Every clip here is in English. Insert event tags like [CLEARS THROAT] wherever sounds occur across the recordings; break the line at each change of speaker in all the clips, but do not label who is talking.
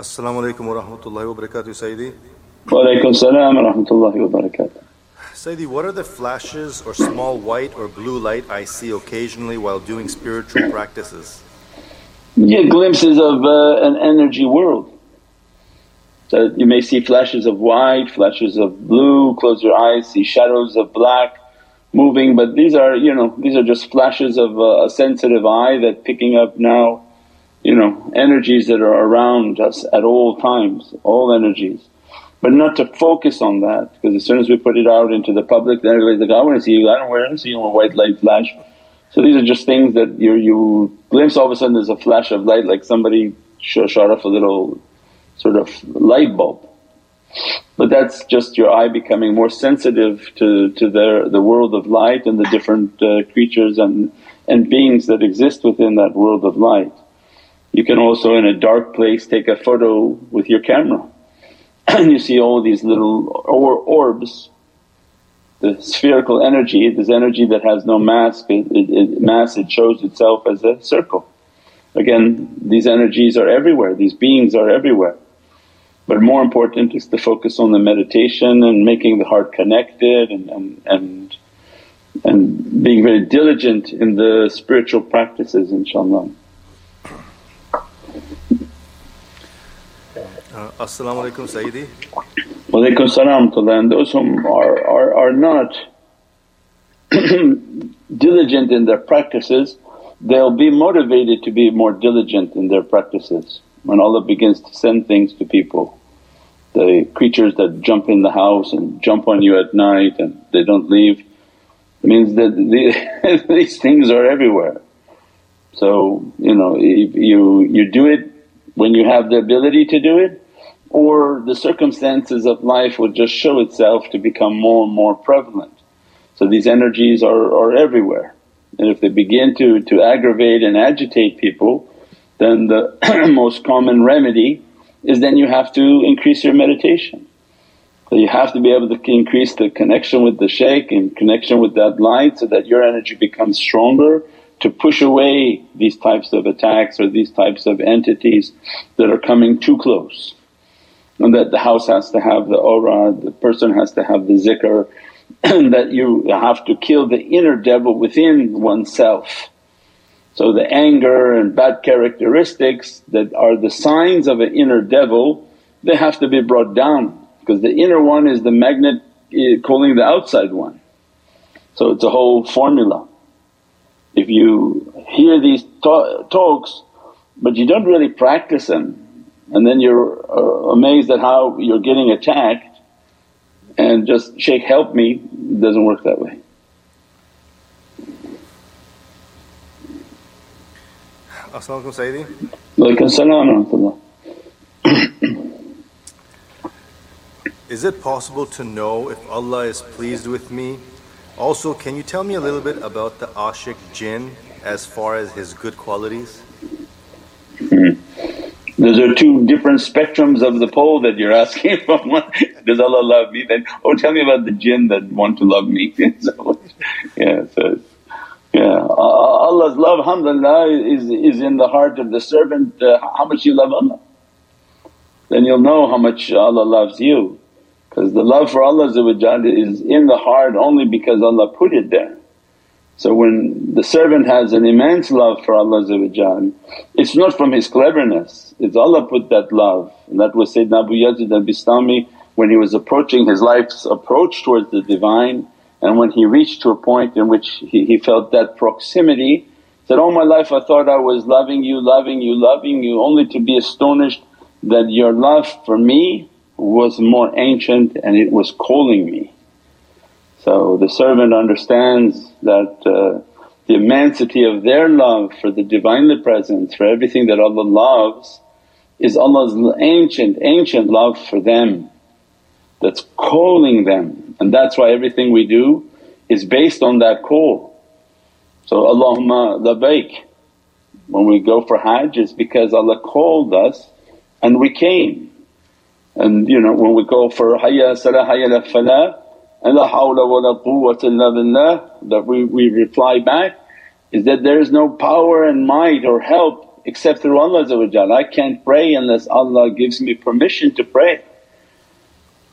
Assalamu alaikum wa rahmatullahi wa barakatuh, Sayyidi.
Walaikum salam wa rahmatullahi wa barakatuh.
Sayyidi, what are the flashes or small white or blue light I see occasionally while doing spiritual practices?
Get glimpses of uh, an energy world. So you may see flashes of white, flashes of blue, close your eyes, see shadows of black moving but these are you know these are just flashes of a, a sensitive eye that picking up now you know energies that are around us at all times, all energies. But not to focus on that because as soon as we put it out into the public then everybody's like, I want to see you, I don't want to see you a white light flash. So these are just things that you you glimpse all of a sudden there's a flash of light like somebody shot off a little sort of light bulb. But that's just your eye becoming more sensitive to, to the, the world of light and the different uh, creatures and, and beings that exist within that world of light. You can also in a dark place take a photo with your camera and [CLEARS THROAT] you see all these little or orbs, the spherical energy, this energy that has no mass, it, it, it, mass it shows itself as a circle. Again these energies are everywhere, these beings are everywhere. But more important is to focus on the meditation and making the heart connected and, and, and, and being very diligent in the spiritual practices inshaAllah.
Uh, As-salamu alaykum Sayyidi.
Walaikum salam and those whom are, are, are not [CLEARS THROAT] diligent in their practices they'll be motivated to be more diligent in their practices when Allah begins to send things to people. The creatures that jump in the house and jump on you at night and they don't leave means that the, [LAUGHS] these things are everywhere. So you know you, you do it when you have the ability to do it or the circumstances of life will just show itself to become more and more prevalent. So these energies are, are everywhere and if they begin to, to aggravate and agitate people then the [CLEARS THROAT] most common remedy is then you have to increase your meditation. So you have to be able to increase the connection with the shaykh and connection with that light so that your energy becomes stronger to push away these types of attacks or these types of entities that are coming too close. And that the house has to have the aura, the person has to have the zikr [CLEARS THROAT] and that you have to kill the inner devil within oneself so the anger and bad characteristics that are the signs of an inner devil they have to be brought down because the inner one is the magnet eh, calling the outside one. So it's a whole formula. If you hear these ta- talks but you don't really practice them and then you're uh, amazed at how you're getting attacked and just, Shaykh help me, it doesn't work that way.
As-salamu Sayyidi.
Walaikum salam [COUGHS]
Is it possible to know if Allah is pleased with me? Also can you tell me a little bit about the ashik jinn as far as his good qualities?
Hmm. Those are two different spectrums of the pole that you're asking [LAUGHS] from. One, does Allah love me? Then, oh tell me about the jinn that want to love me. [LAUGHS] so, yeah, so yeah, Allah's love alhamdulillah is, is in the heart of the servant, uh, how much you love Allah. Then you'll know how much Allah loves you because the love for Allah is in the heart only because Allah put it there. So when the servant has an immense love for Allah it's not from his cleverness, it's Allah put that love. And that was Sayyidina Abu Yazid al-Bistami when he was approaching his life's approach towards the Divine. And when he reached to a point in which he, he felt that proximity, said, all my life I thought I was loving you, loving you, loving you only to be astonished that your love for me was more ancient and it was calling me. So the servant understands that uh, the immensity of their love for the Divinely Presence, for everything that Allah loves is Allah's ancient, ancient love for them that's calling them and that's why everything we do is based on that call. So, Allahumma labbaik when we go for hajj is because Allah called us and we came. And you know when we go for hayya salah hayya la falah and la hawla wa la quwwata illa billah that we, we reply back is that there is no power and might or help except through Allah I can't pray unless Allah gives me permission to pray.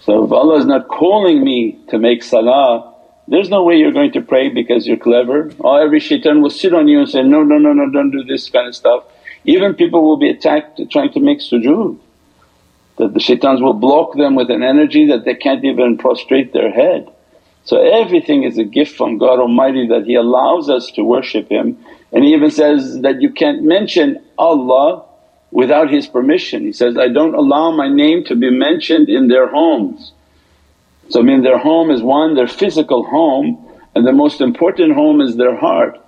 So if Allah is not calling me to make salah there's no way you're going to pray because you're clever. Oh every shaitan will sit on you and say, no, no, no, no don't do this kind of stuff. Even people will be attacked trying to make sujood that the shaitans will block them with an energy that they can't even prostrate their head. So everything is a gift from God Almighty that He allows us to worship Him and He even says that you can't mention Allah without His permission. He says, I don't allow my name to be mentioned in their homes. So I mean their home is one, their physical home and the most important home is their heart.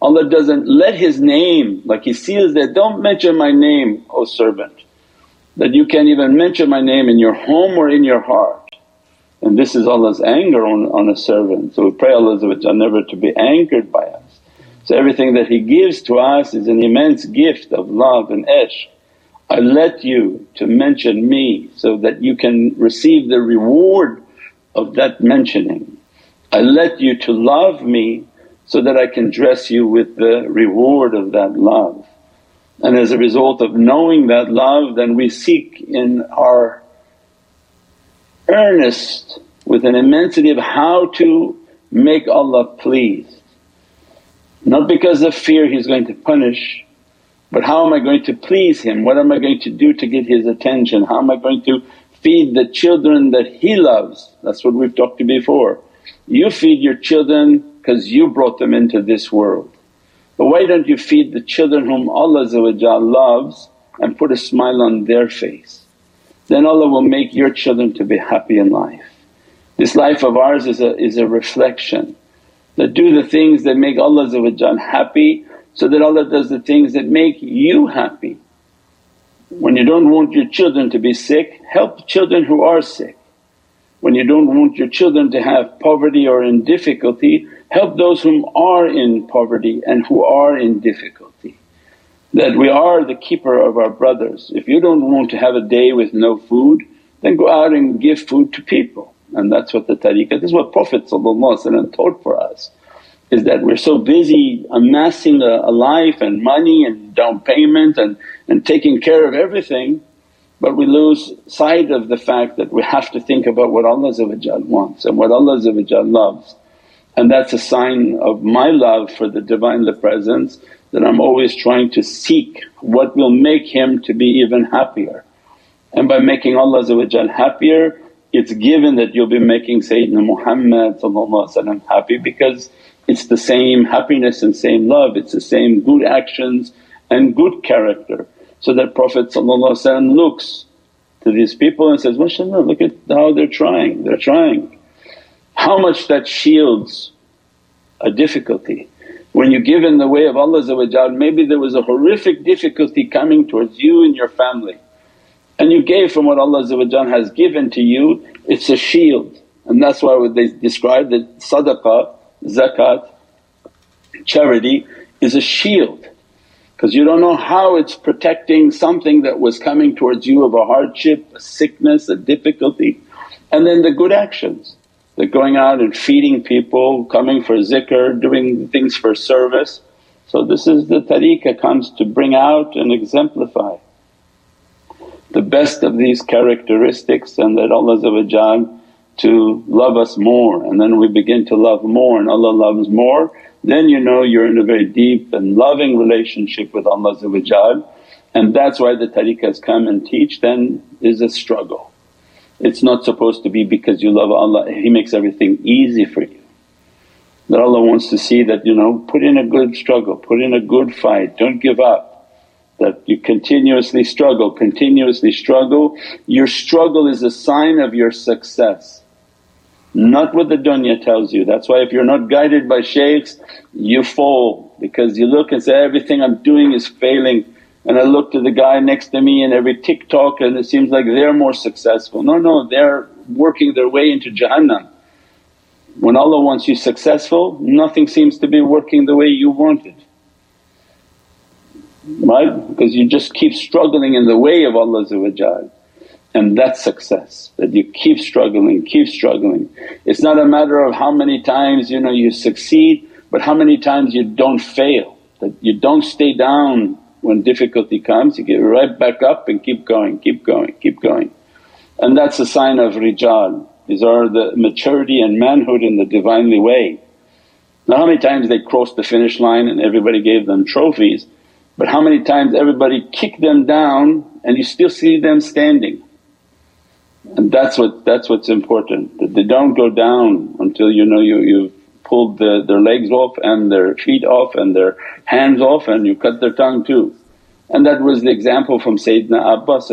Allah doesn't let His name like He seals that, don't mention my name O servant that you can't even mention my name in your home or in your heart. And this is Allah's anger on, on a servant. So we pray Allah never to be angered by us. So everything that He gives to us is an immense gift of love and ishq. I let you to mention me so that you can receive the reward of that mentioning. I let you to love me so that I can dress you with the reward of that love. And as a result of knowing that love then we seek in our earnest with an immensity of how to make Allah pleased. Not because of fear He's going to punish but how am I going to please Him? What am I going to do to get His attention? How am I going to feed the children that He loves? That's what we've talked to before. You feed your children because you brought them into this world. But why don't you feed the children whom Allah loves and put a smile on their face? Then Allah will make your children to be happy in life. This life of ours is a, is a reflection that do the things that make Allah happy so that Allah does the things that make you happy. When you don't want your children to be sick, help children who are sick. When you don't want your children to have poverty or in difficulty, help those whom are in poverty and who are in difficulty. That we are the keeper of our brothers. If you don't want to have a day with no food then go out and give food to people and that's what the tariqah, this is what Prophet taught for us is that we're so busy amassing a, a life and money and down payment and, and taking care of everything but we lose sight of the fact that we have to think about what Allah wants and what Allah loves. And that's a sign of my love for the Divinely Presence that I'm always trying to seek what will make Him to be even happier. And by making Allah happier it's given that you'll be making Sayyidina Muhammad happy because it's the same happiness and same love, it's the same good actions and good character. So that Prophet looks to these people and says, MashaAllah look at how they're trying, they're trying. How much that shields a difficulty. When you give in the way of Allah maybe there was a horrific difficulty coming towards you and your family and you gave from what Allah has given to you, it's a shield. And that's why they describe that sadaqah, zakat, charity is a shield because you don't know how it's protecting something that was coming towards you of a hardship, a sickness, a difficulty. And then the good actions, the going out and feeding people, coming for zikr, doing things for service. So this is the tariqah comes to bring out and exemplify the best of these characteristics and that Allah to love us more and then we begin to love more and Allah loves more then you know you're in a very deep and loving relationship with Allah and that's why the tariqahs come and teach then is a struggle. It's not supposed to be because you love Allah, He makes everything easy for you. That Allah wants to see that, you know, put in a good struggle, put in a good fight, don't give up. That you continuously struggle, continuously struggle. Your struggle is a sign of your success not what the dunya tells you. That's why if you're not guided by shaykhs you fall because you look and say, everything I'm doing is failing and I look to the guy next to me and every TikTok and it seems like they're more successful. No, no, they're working their way into Jahannam. When Allah wants you successful nothing seems to be working the way you want it right? Because you just keep struggling in the way of Allah and that's success that you keep struggling, keep struggling. It's not a matter of how many times you know you succeed but how many times you don't fail, that you don't stay down when difficulty comes you get right back up and keep going, keep going, keep going. And that's a sign of rijal, these are the maturity and manhood in the Divinely way. Now how many times they crossed the finish line and everybody gave them trophies but how many times everybody kicked them down and you still see them standing. And that's what that's what's important that they don't go down until you know you you've pulled the, their legs off and their feet off and their hands off and you cut their tongue too. And that was the example from Sayyidina Abbas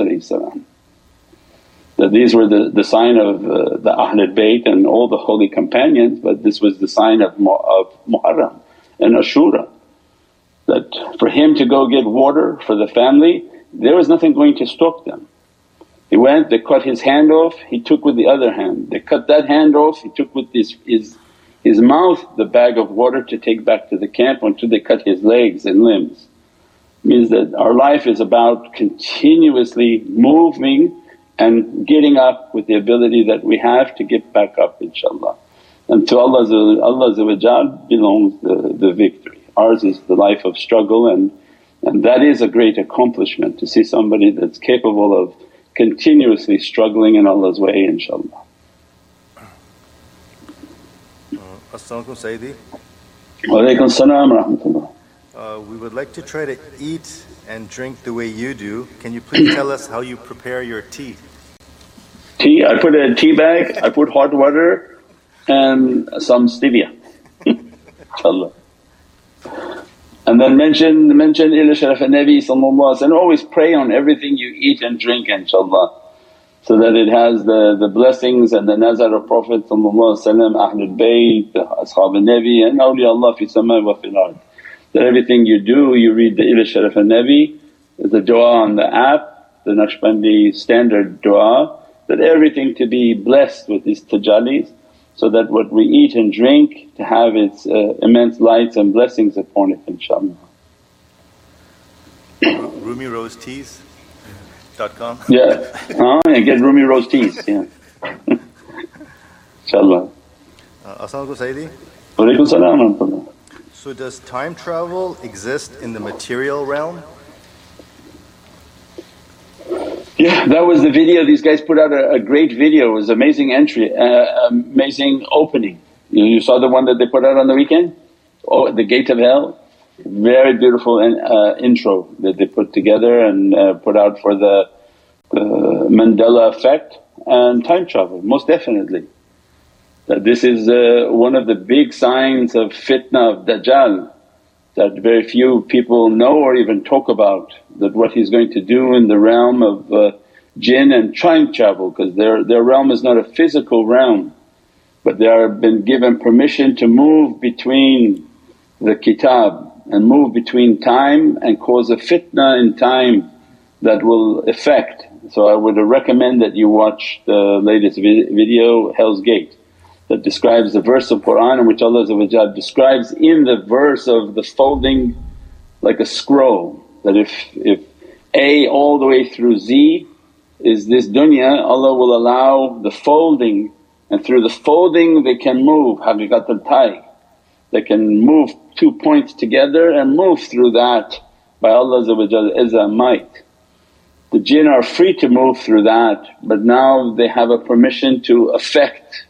that these were the, the sign of uh, the Ahlul Bayt and all the holy companions but this was the sign of, of Muharram and Ashura that for him to go get water for the family there was nothing going to stop them. He went, they cut his hand off, he took with the other hand. They cut that hand off, he took with his, his, his mouth the bag of water to take back to the camp until they cut his legs and limbs. Means that our life is about continuously moving and getting up with the ability that we have to get back up inshaAllah. And to Allah, Allah belongs the, the victory. Ours is the life of struggle and, and that is a great accomplishment to see somebody that's capable of continuously struggling in Allah's way inshaAllah.
Uh, As-salamu Sayyidi.
Walaykum salam rahmatullah.
Uh, we would like to try to eat and drink the way you do. Can you please tell us how you prepare your tea?
Tea, I put a tea bag, I put hot water and some stevia [LAUGHS] inshaAllah. And then mention mention ila sharaf al-Nabi and always pray on everything you eat and drink inshaAllah so that it has the, the blessings and the nazar of Prophet Ahlul Bayt, Ashab al-Nabi and awliyaullah fi sama wa fil ard. That everything you do you read the ila sharaf al-Nabi, the dua on the app, the Naqshbandi standard dua that everything to be blessed with these tajallis so that what we eat and drink to have its uh, immense lights and blessings upon it inshaAllah.
Rumi Rose Teas dot com.
Yeah, uh, yeah, get Rumi Rose Teas, yeah. [LAUGHS] inshaAllah.
Uh, Assalamu Sayyidi.
Walaikum salam
So does time travel exist in the material realm?
Yeah, that was the video. These guys put out a, a great video. It was amazing entry, uh, amazing opening. You, you, saw the one that they put out on the weekend? Oh, the Gate of Hell. Very beautiful in, uh, intro that they put together and uh, put out for the, the Mandela effect and time travel. Most definitely, this is uh, one of the big signs of fitna of Dajjal that very few people know or even talk about that what he's going to do in the realm of uh, jinn and time travel because their, their realm is not a physical realm but they are been given permission to move between the kitab and move between time and cause a fitna in time that will affect. So I would recommend that you watch the latest video Hell's Gate that describes the verse of Qur'an in which Allah describes in the verse of the folding like a scroll that if, if A all the way through Z is this dunya Allah will allow the folding and through the folding they can move haqiqat al-tay. They can move two points together and move through that by Allah's izzah might. The jinn are free to move through that but now they have a permission to affect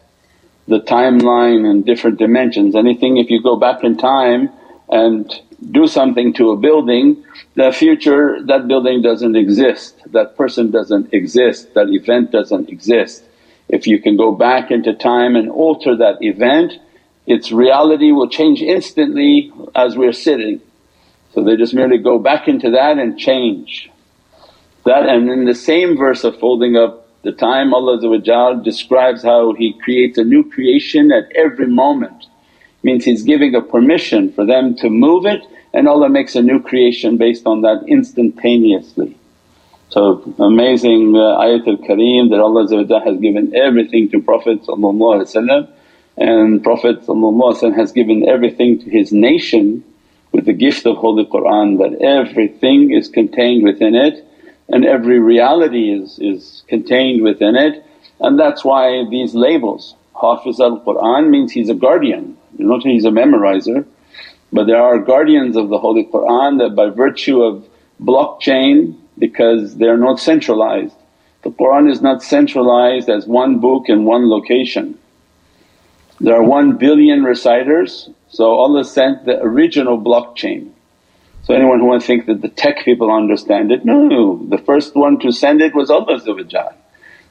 the timeline and different dimensions. Anything if you go back in time and do something to a building, the future that building doesn't exist, that person doesn't exist, that event doesn't exist. If you can go back into time and alter that event, its reality will change instantly as we're sitting. So they just merely go back into that and change. That and in the same verse of folding up the time Allah describes how He creates a new creation at every moment. Means He's giving a permission for them to move it and Allah makes a new creation based on that instantaneously. So amazing uh, ayatul kareem that Allah has given everything to Prophet and Prophet has given everything to his nation with the gift of Holy Qur'an that everything is contained within it and every reality is, is contained within it and that's why these labels, Hafiz al-Qur'an means he's a guardian, not he's a memorizer but there are guardians of the Holy Qur'an that by virtue of blockchain because they're not centralized. The Qur'an is not centralized as one book in one location. There are 1 billion reciters so Allah sent the original blockchain. So anyone who wants to think that the tech people understand it, no, the first one to send it was Allah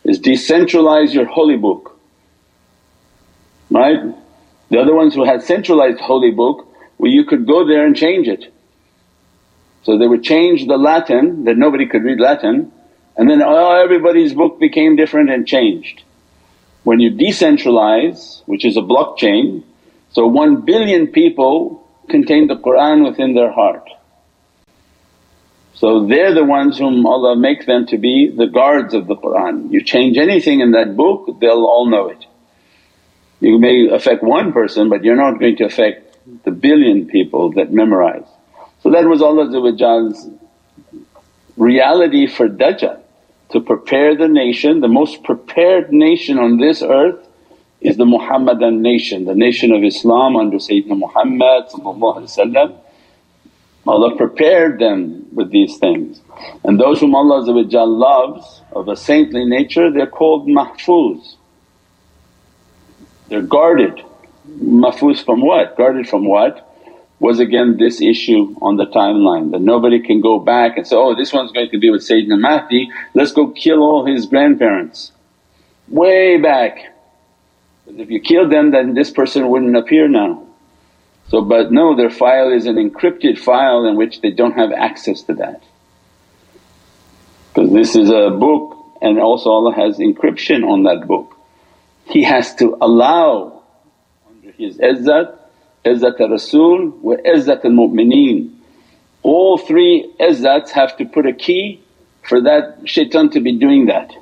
is decentralize your holy book, right? The other ones who had centralized holy book, well you could go there and change it. So they would change the Latin that nobody could read Latin and then oh, everybody's book became different and changed. When you decentralize, which is a blockchain, so one billion people contain the Qur'an within their heart. So they're the ones whom Allah make them to be the guards of the Qur'an. You change anything in that book they'll all know it. You may affect one person but you're not going to affect the billion people that memorize. So that was Allah's reality for Dajjal to prepare the nation, the most prepared nation on this earth is the Muhammadan nation, the nation of Islam under Sayyidina Muhammad Allah prepared them with these things. And those whom Allah loves of a saintly nature they're called mahfuz. They're guarded. Mahfuz from what? Guarded from what? Was again this issue on the timeline that nobody can go back and say, oh this one's going to be with Sayyidina Mahdi, let's go kill all his grandparents. Way back. If you killed them then this person wouldn't appear now. So but no their file is an encrypted file in which they don't have access to that. Because this is a book and also Allah has encryption on that book. He has to allow under His izzat, izzat al-Rasul wa izzat al-mu'mineen. All three izzats have to put a key for that shaitan to be doing that.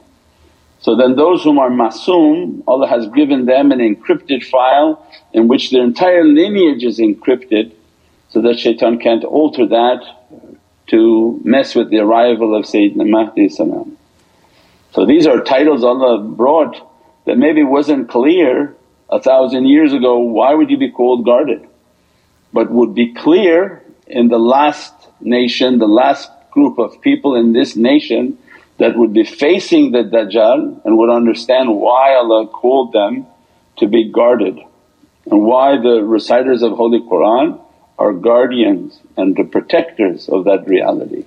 So then those whom are masoom Allah has given them an encrypted file in which their entire lineage is encrypted so that shaitan can't alter that to mess with the arrival of Sayyidina Mahdi So these are titles Allah brought that maybe wasn't clear a thousand years ago, why would you be called guarded? But would be clear in the last nation, the last group of people in this nation that would be facing the Dajjal and would understand why Allah called them to be guarded and why the reciters of Holy Qur'an are guardians and the protectors of that reality.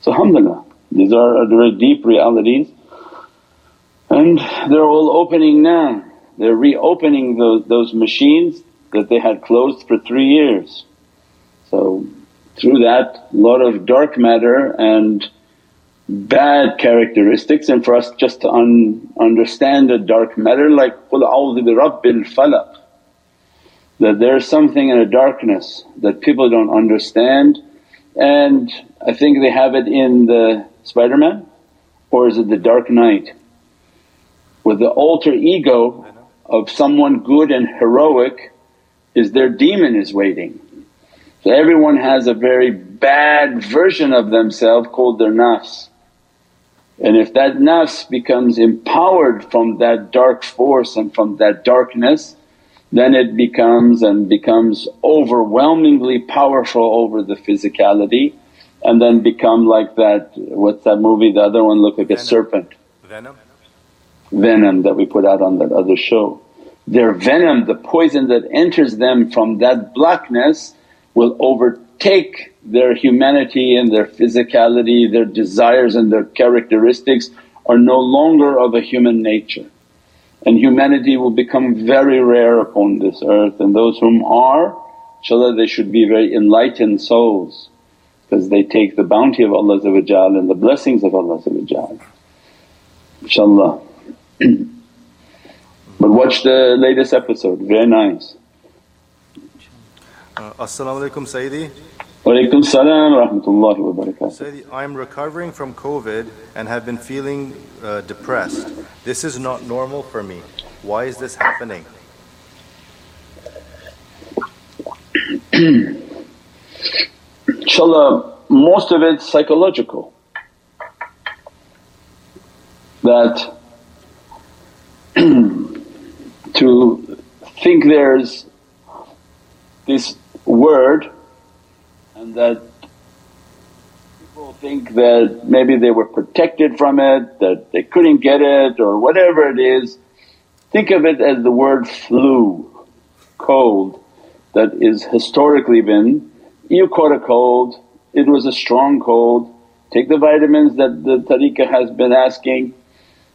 So alhamdulillah these are very deep realities and they're all opening now. They're reopening those, those machines that they had closed for three years. So through that lot of dark matter and bad characteristics and for us just to un- understand the dark matter like qul a'udhu bi rabbil falaq that there's something in a darkness that people don't understand. And I think they have it in the Spider-Man or is it the Dark Knight? With the alter ego of someone good and heroic is their demon is waiting. So everyone has a very bad version of themselves called their nafs and if that nafs becomes empowered from that dark force and from that darkness then it becomes and becomes overwhelmingly powerful over the physicality and then become like that what's that movie the other one look like Venom. a serpent.
Venom?
Venom that we put out on that other show. Their venom, the poison that enters them from that blackness will overtake their humanity and their physicality, their desires and their characteristics are no longer of a human nature. And humanity will become very rare upon this earth and those whom are inshaAllah they should be very enlightened souls because they take the bounty of Allah and the blessings of Allah inshaAllah. [CLEARS THROAT] but watch the latest episode, very nice.
Uh, As-salamu alaykum Sayyidi.
Walaikum salam wa rahmatullahi wa
barakatuh. I'm recovering from COVID and have been feeling uh, depressed. This is not normal for me. Why is this happening? [CLEARS THROAT]
Inshallah, most of it's psychological. That [CLEARS THROAT] to think there's this word and that people think that maybe they were protected from it, that they couldn't get it or whatever it is. Think of it as the word flu, cold that is historically been, you caught a cold, it was a strong cold, take the vitamins that the tariqah has been asking,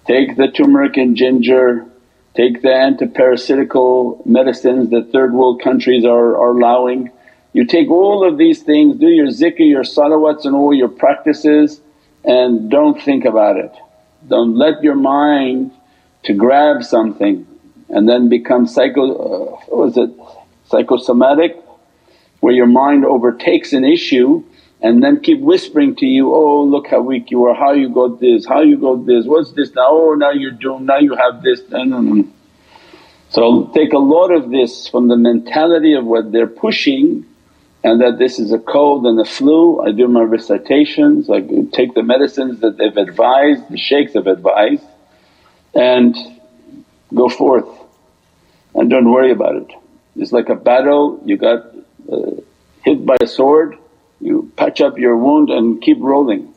take the turmeric and ginger, take the antiparasitical medicines that third world countries are, are allowing. You take all of these things, do your zikr, your salawats and all your practices and don't think about it. Don't let your mind to grab something and then become psycho… Uh, what was it psychosomatic where your mind overtakes an issue and then keep whispering to you, oh look how weak you are, how you got this, how you got this, what's this now, oh now you're doomed, now you have this. So take a lot of this from the mentality of what they're pushing and that this is a cold and a flu. I do my recitations, I take the medicines that they've advised, the shaykhs have advised and go forth and don't worry about it. It's like a battle, you got uh, hit by a sword, you patch up your wound and keep rolling.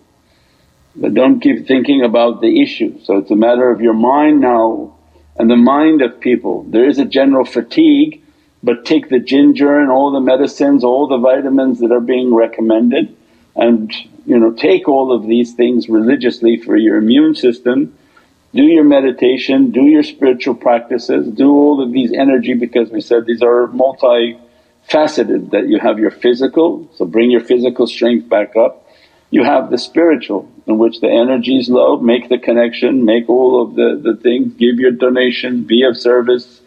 But don't keep thinking about the issue. So it's a matter of your mind now and the mind of people. There is a general fatigue but take the ginger and all the medicines, all the vitamins that are being recommended and you know take all of these things religiously for your immune system do your meditation, do your spiritual practices, do all of these energy because we said these are multi-faceted that you have your physical, so bring your physical strength back up. You have the spiritual in which the energy is low, make the connection, make all of the, the things, give your donation, be of service,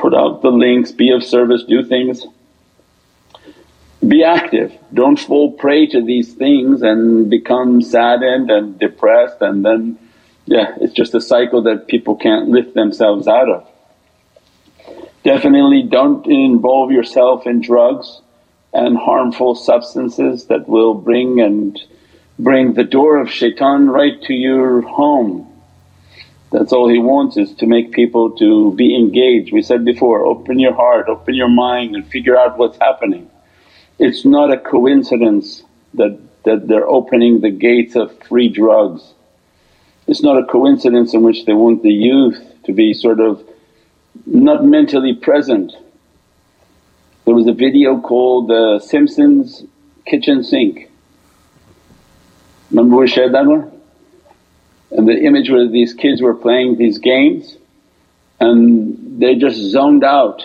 put out the links, be of service, do things. Be active, don't fall prey to these things and become saddened and depressed and then yeah, it's just a cycle that people can't lift themselves out of. Definitely don't involve yourself in drugs and harmful substances that will bring and bring the door of shaitan right to your home. That's all he wants is to make people to be engaged. We said before, open your heart, open your mind and figure out what's happening. It's not a coincidence that, that they're opening the gates of free drugs it's not a coincidence in which they want the youth to be sort of not mentally present. There was a video called The Simpsons Kitchen Sink. Remember we shared that one? And the image where these kids were playing these games and they just zoned out.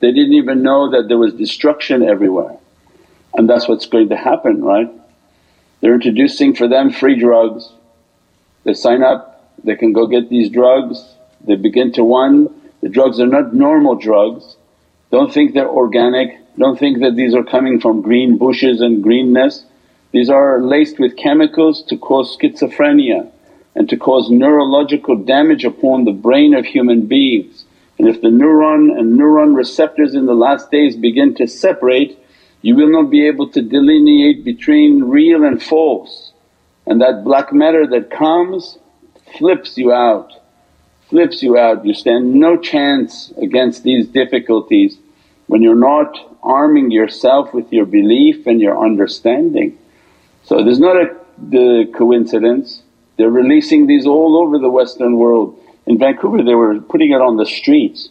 They didn't even know that there was destruction everywhere and that's what's going to happen, right? They're introducing for them free drugs they sign up, they can go get these drugs, they begin to one, the drugs are not normal drugs. Don't think they're organic, don't think that these are coming from green bushes and greenness. These are laced with chemicals to cause schizophrenia and to cause neurological damage upon the brain of human beings. And if the neuron and neuron receptors in the last days begin to separate, you will not be able to delineate between real and false and that black matter that comes flips you out, flips you out. You stand no chance against these difficulties when you're not arming yourself with your belief and your understanding. So there's not a the coincidence, they're releasing these all over the western world. In Vancouver they were putting it on the streets.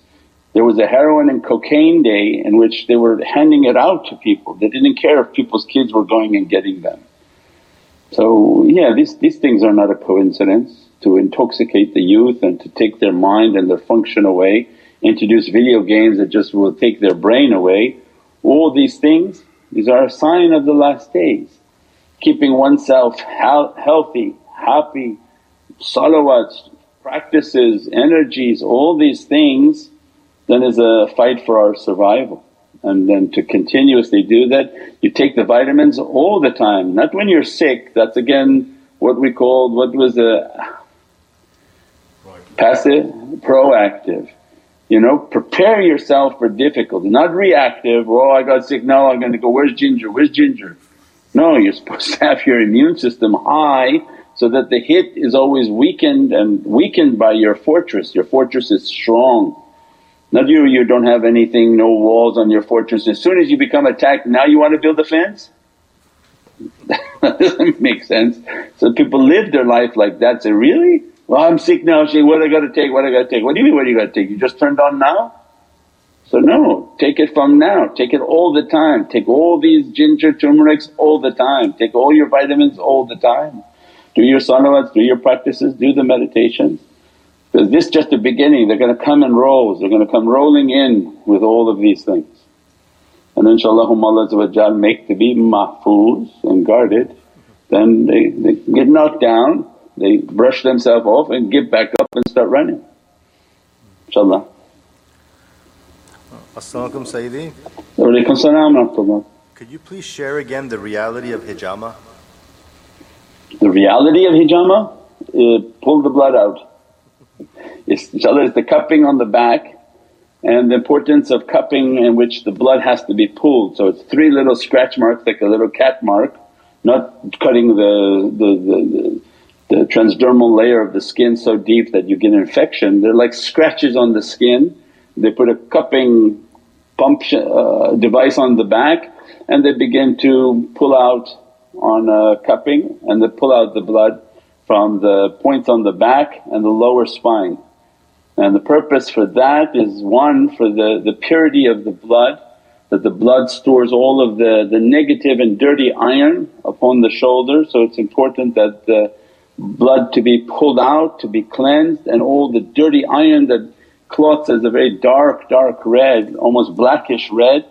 There was a heroin and cocaine day in which they were handing it out to people, they didn't care if people's kids were going and getting them. So yeah, these, these things are not a coincidence to intoxicate the youth and to take their mind and their function away, introduce video games that just will take their brain away. All these things, these are a sign of the last days. Keeping oneself healthy, happy, salawats, practices, energies, all these things then is a fight for our survival and then to continuously do that. You take the vitamins all the time, not when you're sick, that's again what we called, what was a passive, proactive. You know, prepare yourself for difficulty, not reactive, oh I got sick, now I'm going to go, where's ginger, where's ginger? No, you're [LAUGHS] supposed to have your immune system high so that the hit is always weakened and weakened by your fortress, your fortress is strong. Not you, you don't have anything, no walls on your fortress. As soon as you become attacked, now you want to build a fence? [LAUGHS] that doesn't make sense. So people live their life like that, say, really? Well I'm sick now Shaykh, what I gotta take, what I gotta take? What do you mean what do you gotta take? You just turned on now? So no, take it from now, take it all the time, take all these ginger turmerics all the time, take all your vitamins all the time. Do your salawats, do your practices, do the meditations. Because this just the beginning, they're going to come in rows, they're going to come rolling in with all of these things. And inshaAllah Allah make to be mahfuz and guarded, then they, they get knocked down, they brush themselves off and get back up and start running. InshaAllah.
As-salamu Sayyidi.
Walaykum
Could you please share again the reality of hijama?
The reality of hijama? Pull the blood out. It's, inshallah it's the cupping on the back and the importance of cupping in which the blood has to be pulled. So it's three little scratch marks like a little cat mark, not cutting the, the, the, the, the transdermal layer of the skin so deep that you get an infection. They're like scratches on the skin. They put a cupping pump uh, device on the back and they begin to pull out on a cupping and they pull out the blood from the points on the back and the lower spine. And the purpose for that is one for the, the purity of the blood, that the blood stores all of the, the negative and dirty iron upon the shoulder. So it's important that the blood to be pulled out, to be cleansed and all the dirty iron that clots as a very dark, dark red, almost blackish red,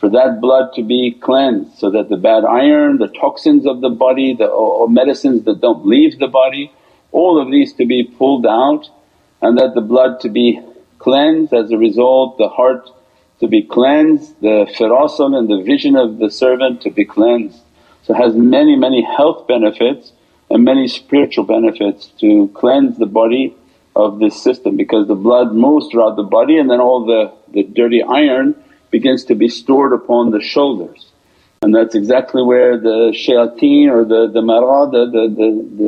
for that blood to be cleansed so that the bad iron, the toxins of the body, the or medicines that don't leave the body, all of these to be pulled out and that the blood to be cleansed as a result, the heart to be cleansed, the firasat and the vision of the servant to be cleansed. So has many, many health benefits and many spiritual benefits to cleanse the body of this system because the blood moves throughout the body and then all the, the dirty iron begins to be stored upon the shoulders. And that's exactly where the shayateen or the, the marad, the, the,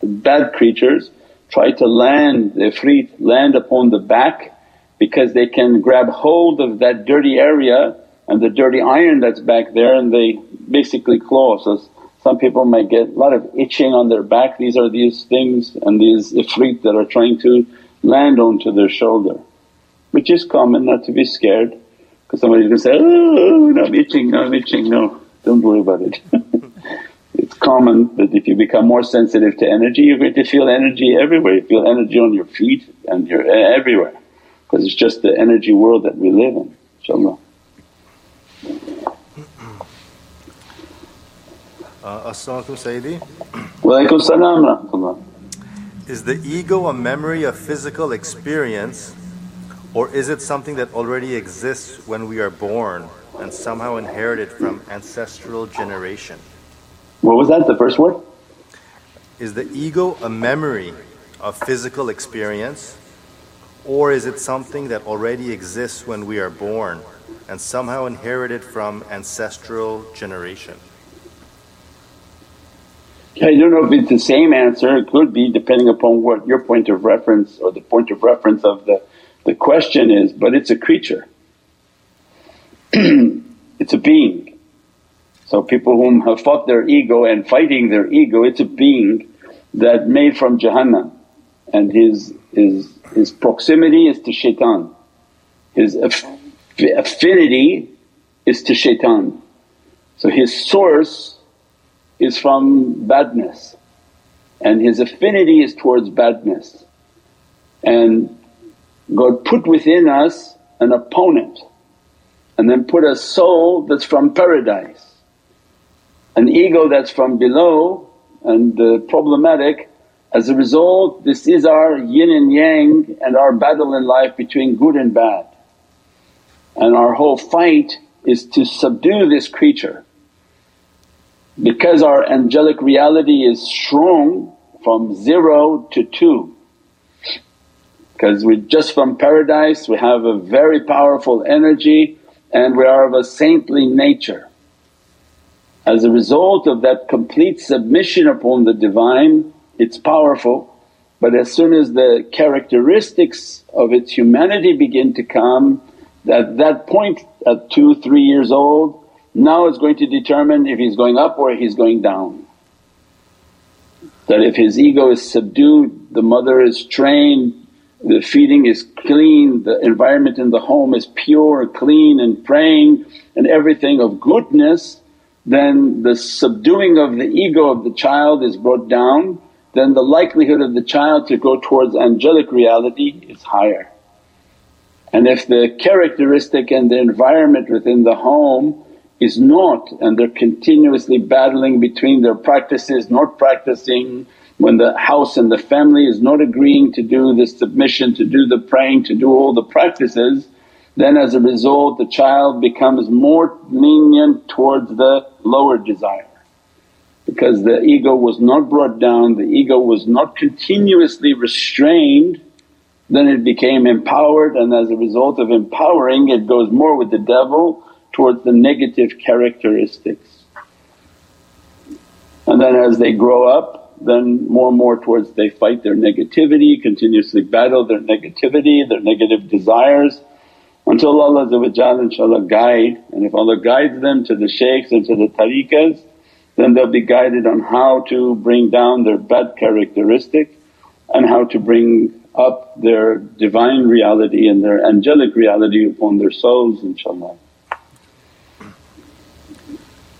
the, bad creatures try to land, the ifrit land upon the back because they can grab hold of that dirty area and the dirty iron that's back there and they basically claw. So some people may get a lot of itching on their back, these are these things and these ifrit that are trying to land onto their shoulder. Which is common, not to be scared because somebody's going to say, oh I'm itching, no I'm itching, no don't worry about it. [LAUGHS] It's common that if you become more sensitive to energy you're going to feel energy everywhere, you feel energy on your feet and you're everywhere because it's just the energy world that we live in inshaAllah.
Uh, As-salamu Sayyidi.
Walaykum salam
Is the ego a memory of physical experience or is it something that already exists when we are born and somehow inherited from ancestral generation?
What was that, the first word?
Is the ego a memory of physical experience or is it something that already exists when we are born and somehow inherited from ancestral generation?
I don't know if it's the same answer, it could be depending upon what your point of reference or the point of reference of the, the question is, but it's a creature. [CLEARS THROAT] it's a being. So people whom have fought their ego and fighting their ego, it's a being that made from Jahannam and his, his, his proximity is to shaitan, his aff- affinity is to shaitan. So his source is from badness and his affinity is towards badness. And God put within us an opponent and then put a soul that's from paradise an ego that's from below and uh, problematic. As a result this is our yin and yang and our battle in life between good and bad. And our whole fight is to subdue this creature. Because our angelic reality is strong from zero to two. Because we're just from paradise, we have a very powerful energy and we are of a saintly nature. As a result of that complete submission upon the Divine it's powerful but as soon as the characteristics of its humanity begin to come at that point at two, three years old now is going to determine if he's going up or he's going down. That if his ego is subdued, the mother is trained, the feeding is clean, the environment in the home is pure, clean and praying and everything of goodness, then the subduing of the ego of the child is brought down, then the likelihood of the child to go towards angelic reality is higher. And if the characteristic and the environment within the home is not and they're continuously battling between their practices, not practicing, when the house and the family is not agreeing to do the submission, to do the praying, to do all the practices, then as a result the child becomes more lenient towards the lower desire. Because the ego was not brought down, the ego was not continuously restrained, then it became empowered and as a result of empowering it goes more with the devil towards the negative characteristics. And then as they grow up then more and more towards they fight their negativity, continuously battle their negativity, their negative desires until Allah inshaAllah guide and if Allah guides them to the shaykhs and to the tariqas then they'll be guided on how to bring down their bad characteristic and how to bring up their divine reality and their angelic reality upon their souls inshaAllah.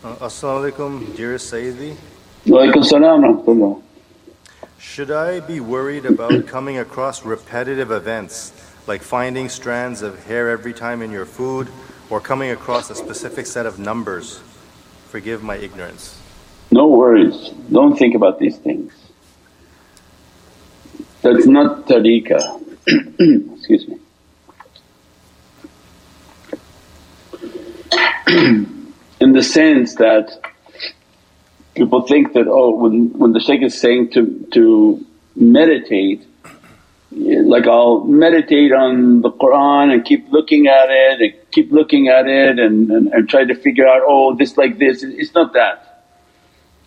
Uh, As-salamu alaykum dearest Sayyidi. Should I be worried about coming across repetitive events like finding strands of hair every time in your food or coming across a specific set of numbers? Forgive my ignorance.
No worries, don't think about these things. That's not tariqah. [CLEARS THROAT] Excuse me. [CLEARS THROAT] in the sense that people think that oh when when the shaykh is saying to to meditate like I'll meditate on the Qur'an and keep looking at it and keep looking at it and, and, and try to figure out, oh this like this, it's not that.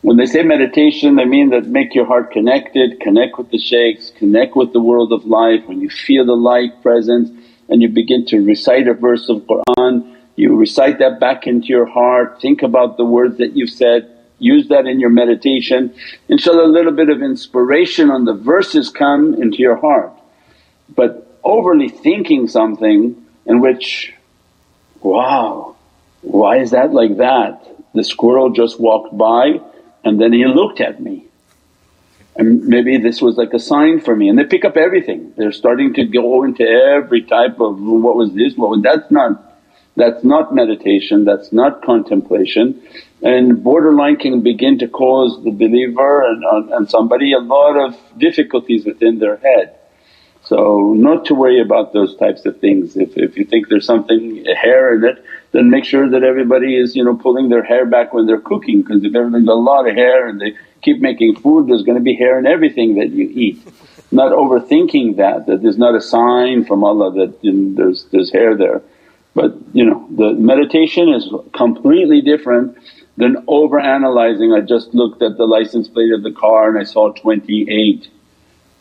When they say meditation they mean that make your heart connected, connect with the shaykhs, connect with the world of life. When you feel the light presence and you begin to recite a verse of Qur'an, you recite that back into your heart, think about the words that you've said, use that in your meditation. InshaAllah a little bit of inspiration on the verses come into your heart. But overly thinking something in which, wow, why is that like that? The squirrel just walked by and then he looked at me and maybe this was like a sign for me and they pick up everything. They're starting to go into every type of what was this, what was that's not that's not meditation, that's not contemplation and borderline can begin to cause the believer and, and somebody a lot of difficulties within their head. So not to worry about those types of things. If, if you think there's something, hair in it, then make sure that everybody is you know pulling their hair back when they're cooking because if everything's a lot of hair and they keep making food there's going to be hair in everything that you eat. Not overthinking that, that there's not a sign from Allah that you know, there's, there's hair there. But you know the meditation is completely different than over analyzing. I just looked at the license plate of the car and I saw 28.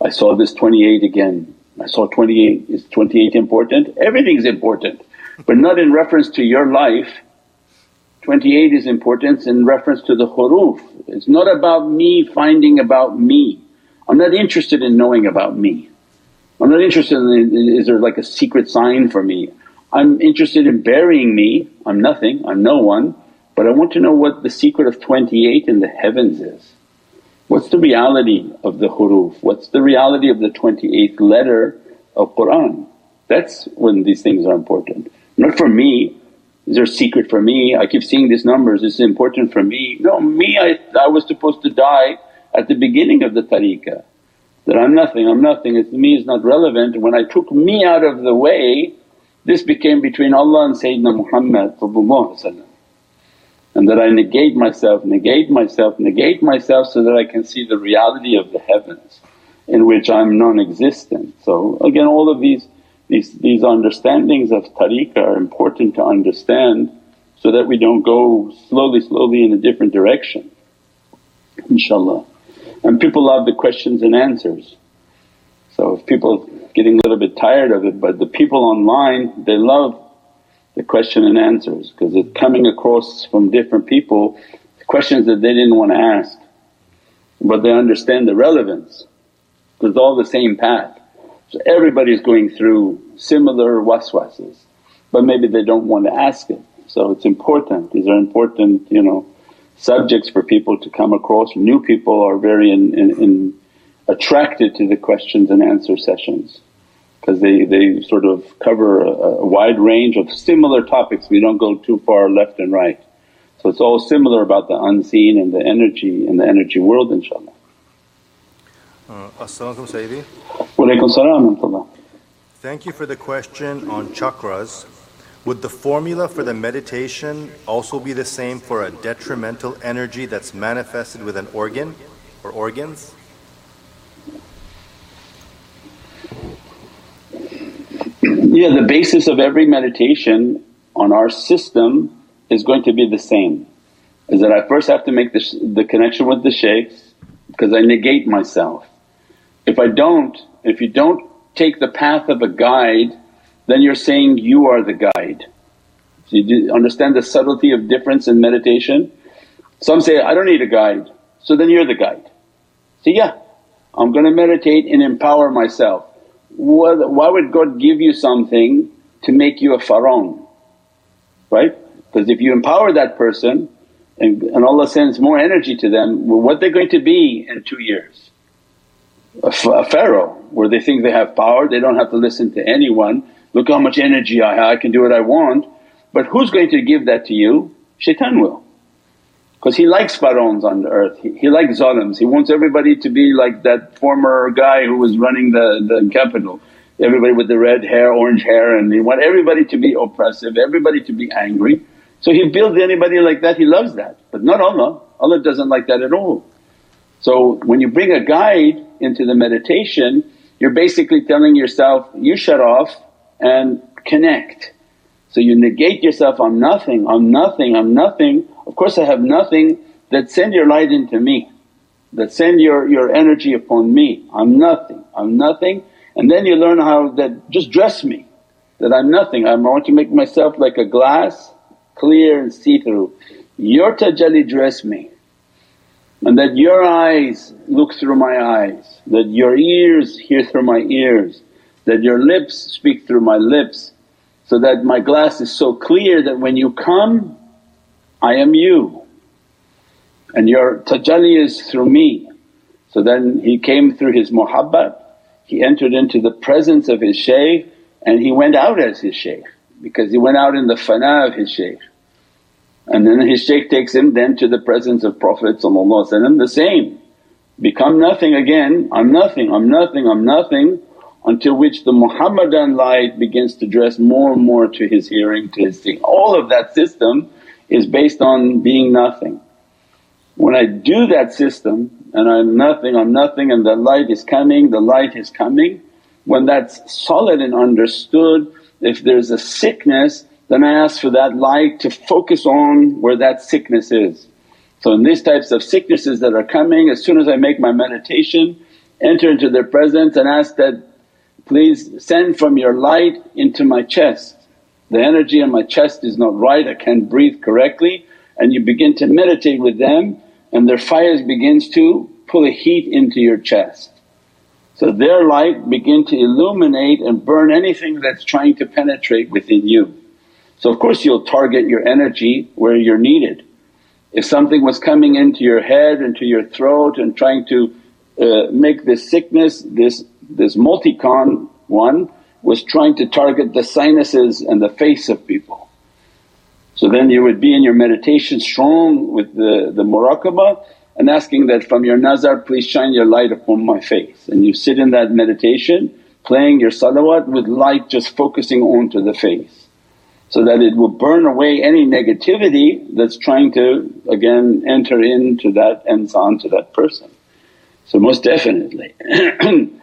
I saw this 28 again. I saw 28. Is 28 important? Everything's important but not in reference to your life. 28 is important in reference to the huruf. It's not about me finding about me. I'm not interested in knowing about me. I'm not interested in is there like a secret sign for me. I'm interested in burying me, I'm nothing, I'm no one but I want to know what the secret of 28 in the heavens is. What's the reality of the huruf? What's the reality of the 28th letter of Qur'an? That's when these things are important. Not for me, is there a secret for me? I keep seeing these numbers, this is important for me. No, me I, I was supposed to die at the beginning of the tariqah that I'm nothing, I'm nothing, it's me is not relevant. When I took me out of the way this became between Allah and Sayyidina Muhammad and that I negate myself, negate myself, negate myself so that I can see the reality of the heavens in which I'm non-existent. So again all of these, these, these understandings of tariqah are important to understand so that we don't go slowly, slowly in a different direction inshaAllah. And people love the questions and answers. So if people getting a little bit tired of it but the people online they love the question and answers because it's coming across from different people questions that they didn't want to ask but they understand the relevance because it's all the same path. So everybody's going through similar waswases but maybe they don't want to ask it. So it's important, these are important you know subjects for people to come across. New people are very in, in, in attracted to the questions and answer sessions because they, they sort of cover a, a wide range of similar topics, we don't go too far left and right. So it's all similar about the unseen and the energy and the energy world inshaAllah.
Uh, As-salamu Sayyidi.
Walaykum salam
Thank you for the question on chakras. Would the formula for the meditation also be the same for a detrimental energy that's manifested with an organ or organs?
Yeah, the basis of every meditation on our system is going to be the same. Is that I first have to make the, the connection with the shaykhs because I negate myself. If I don't, if you don't take the path of a guide then you're saying you are the guide. So you understand the subtlety of difference in meditation? Some say, I don't need a guide, so then you're the guide. So yeah, I'm going to meditate and empower myself. Why would God give you something to make you a pharaoh? Right? Because if you empower that person and, and Allah sends more energy to them, well, what they're going to be in two years? A, a pharaoh where they think they have power, they don't have to listen to anyone look how much energy I have, I can do what I want. But who's going to give that to you? Shaitan will. Because he likes pharaohs on the earth, he, he likes zalims, he wants everybody to be like that former guy who was running the, the capital. Everybody with the red hair, orange hair and he want everybody to be oppressive, everybody to be angry. So he builds anybody like that, he loves that. But not Allah, Allah doesn't like that at all. So when you bring a guide into the meditation, you're basically telling yourself, you shut off and connect. So you negate yourself, I'm nothing, I'm nothing, I'm nothing. Of course I have nothing that send your light into me, that send your, your energy upon me. I'm nothing, I'm nothing. And then you learn how that just dress me, that I'm nothing. I want to make myself like a glass, clear and see through. Your tajalli dress me and that your eyes look through my eyes, that your ears hear through my ears, that your lips speak through my lips so that my glass is so clear that when you come I am you and your tajalli is through me. So then he came through his muhabbat, he entered into the presence of his shaykh and he went out as his shaykh because he went out in the fana of his shaykh. And then his shaykh takes him then to the presence of Prophet the same, become nothing again, I'm nothing, I'm nothing, I'm nothing until which the Muhammadan light begins to dress more and more to his hearing, to his seeing. All of that system is based on being nothing. When I do that system and I'm nothing, I'm nothing and the light is coming, the light is coming, when that's solid and understood, if there's a sickness then I ask for that light to focus on where that sickness is. So in these types of sicknesses that are coming, as soon as I make my meditation, enter into their presence and ask that please send from your light into my chest. The energy in my chest is not right, I can't breathe correctly and you begin to meditate with them and their fires begins to pull a heat into your chest. So their light begin to illuminate and burn anything that's trying to penetrate within you. So of course you'll target your energy where you're needed. If something was coming into your head, into your throat and trying to uh, make this sickness, this this multicon one was trying to target the sinuses and the face of people. So then you would be in your meditation strong with the, the muraqabah and asking that, from your nazar please shine your light upon my face. And you sit in that meditation playing your salawat with light just focusing onto the face so that it will burn away any negativity that's trying to again enter into that insan to that person. So most definitely [CLEARS THROAT]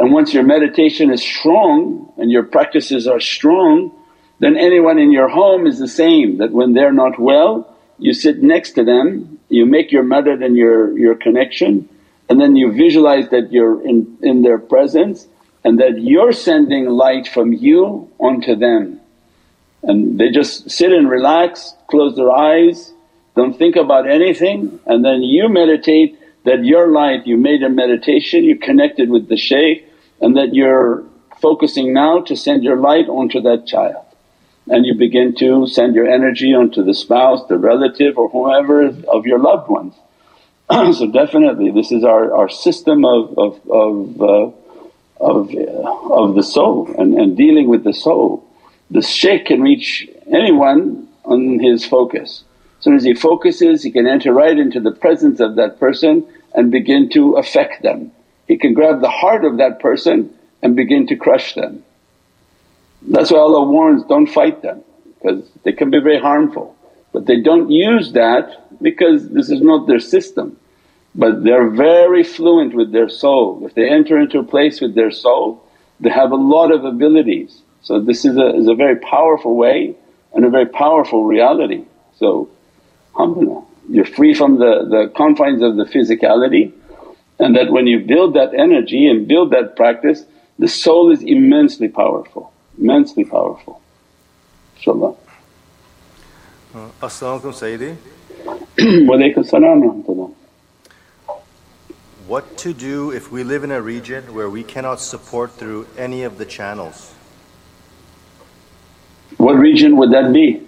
And once your meditation is strong and your practices are strong then anyone in your home is the same that when they're not well you sit next to them, you make your madad and your, your connection and then you visualize that you're in, in their presence and that you're sending light from you onto them. And they just sit and relax, close their eyes, don't think about anything and then you meditate that your light you made a meditation, you connected with the shaykh and that you're focusing now to send your light onto that child. And you begin to send your energy onto the spouse, the relative or whoever of your loved ones. [CLEARS THROAT] so definitely this is our, our system of, of, of, uh, of, uh, of the soul and, and dealing with the soul. The shaykh can reach anyone on his focus. As soon as he focuses he can enter right into the presence of that person and begin to affect them. He can grab the heart of that person and begin to crush them. That's why Allah warns, don't fight them because they can be very harmful. But they don't use that because this is not their system. But they're very fluent with their soul. If they enter into a place with their soul, they have a lot of abilities. So this is a, is a very powerful way and a very powerful reality. So alhamdulillah you're free from the, the confines of the physicality and that when you build that energy and build that practice the soul is immensely powerful, immensely powerful inshaAllah.
Uh, As-salamu Sayyidi. [CLEARS THROAT]
Walaykum salam
What to do if we live in a region where we cannot support through any of the channels?
What region would that be?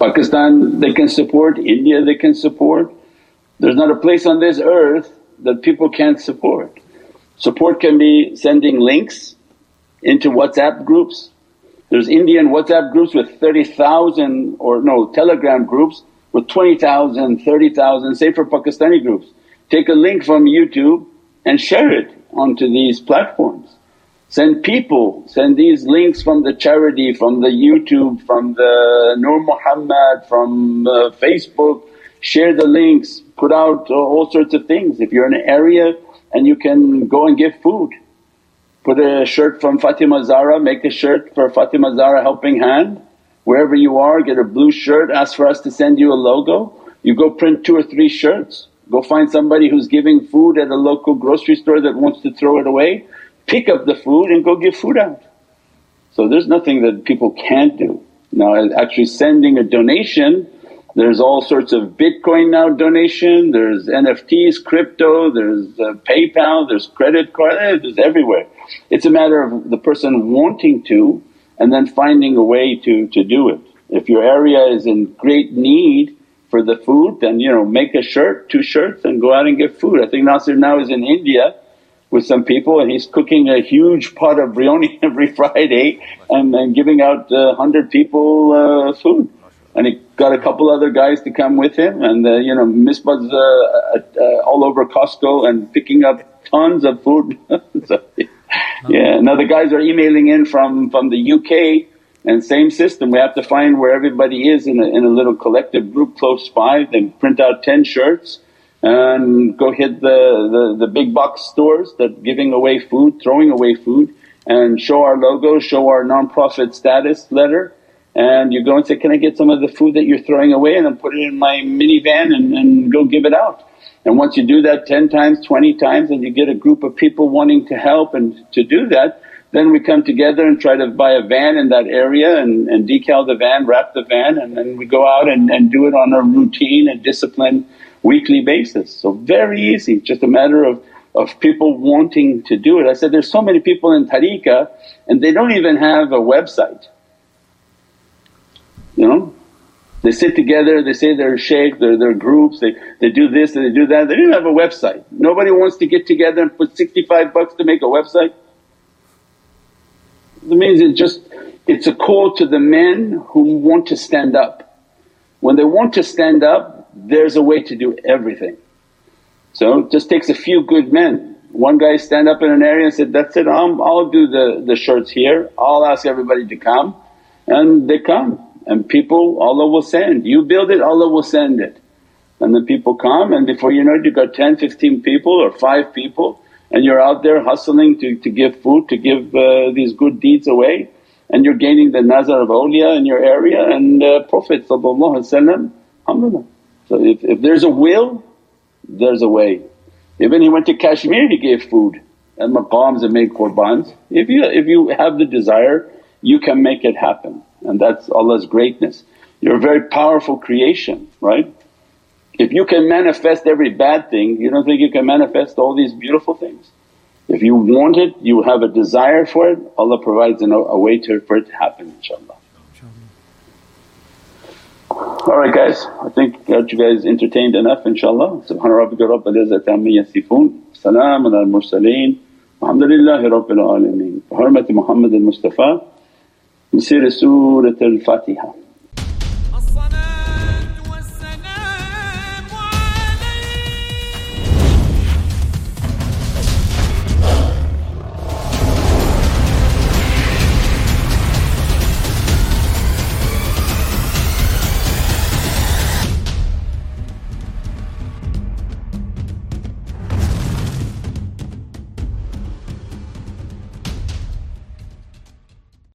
Pakistan they can support, India they can support. There's not a place on this earth that people can't support. Support can be sending links into WhatsApp groups. There's Indian WhatsApp groups with 30,000 or no telegram groups with 20,000, 30,000 say for Pakistani groups. Take a link from YouTube and share it onto these platforms. Send people, send these links from the charity, from the YouTube, from the Nur Muhammad, from uh, Facebook, share the links, put out uh, all sorts of things. If you're in an area and you can go and give food, put a shirt from Fatima Zahra, make a shirt for Fatima Zahra Helping Hand. Wherever you are get a blue shirt, ask for us to send you a logo. You go print two or three shirts, go find somebody who's giving food at a local grocery store that wants to throw it away pick up the food and go give food out. So there's nothing that people can't do. Now actually sending a donation, there's all sorts of Bitcoin now donation, there's NFTs, crypto, there's uh, PayPal, there's credit card, eh, there's everywhere. It's a matter of the person wanting to and then finding a way to, to do it. If your area is in great need for the food then you know make a shirt, two shirts and go out and get food. I think Nasir now is in India with some people and he's cooking a huge pot of biryani [LAUGHS] every Friday and, and giving out uh, 100 people uh, food. And he got a couple other guys to come with him and uh, you know Misbah's uh, uh, all over Costco and picking up tons of food. [LAUGHS] so, yeah, now the guys are emailing in from, from the UK and same system, we have to find where everybody is in a, in a little collective group close by, then print out 10 shirts and go hit the, the, the big box stores that giving away food, throwing away food and show our logo, show our non-profit status letter and you go and say, can I get some of the food that you're throwing away and then put it in my minivan and, and go give it out. And once you do that 10 times, 20 times and you get a group of people wanting to help and to do that, then we come together and try to buy a van in that area and, and decal the van, wrap the van and then we go out and, and do it on a routine and discipline weekly basis. So very easy, just a matter of, of people wanting to do it. I said, there's so many people in tariqah and they don't even have a website, you know. They sit together, they say they're shaykh, they're, they're groups, they, they do this and they do that, they don't have a website. Nobody wants to get together and put 65 bucks to make a website. It means it just, it's a call to the men who want to stand up. When they want to stand up there's a way to do everything. So just takes a few good men. One guy stand up in an area and said, that's it I'll, I'll do the, the shirts here, I'll ask everybody to come and they come and people Allah will send. You build it Allah will send it. And the people come and before you know it you got 10, 15 people or 5 people and you're out there hustling to, to give food, to give uh, these good deeds away and you're gaining the nazar of awliya in your area and uh, Prophet alhamdulillah so if, if there's a will, there's a way. Even he went to Kashmir he gave food and maqams and made qurbans. If you, if you have the desire you can make it happen and that's Allah's greatness. You're a very powerful creation, right? If you can manifest every bad thing, you don't think you can manifest all these beautiful things? If you want it, you have a desire for it, Allah provides a, way to, for it to happen inshaAllah. Alright guys, I think got you guys entertained enough inshaAllah. Subhana rabbika rabbil izzati amma yasifoon, salaamun al mursaleen, alhamdulillahi rabbil alameen. Bi hurmati Muhammad al Mustafa, نسير سورة الفاتحة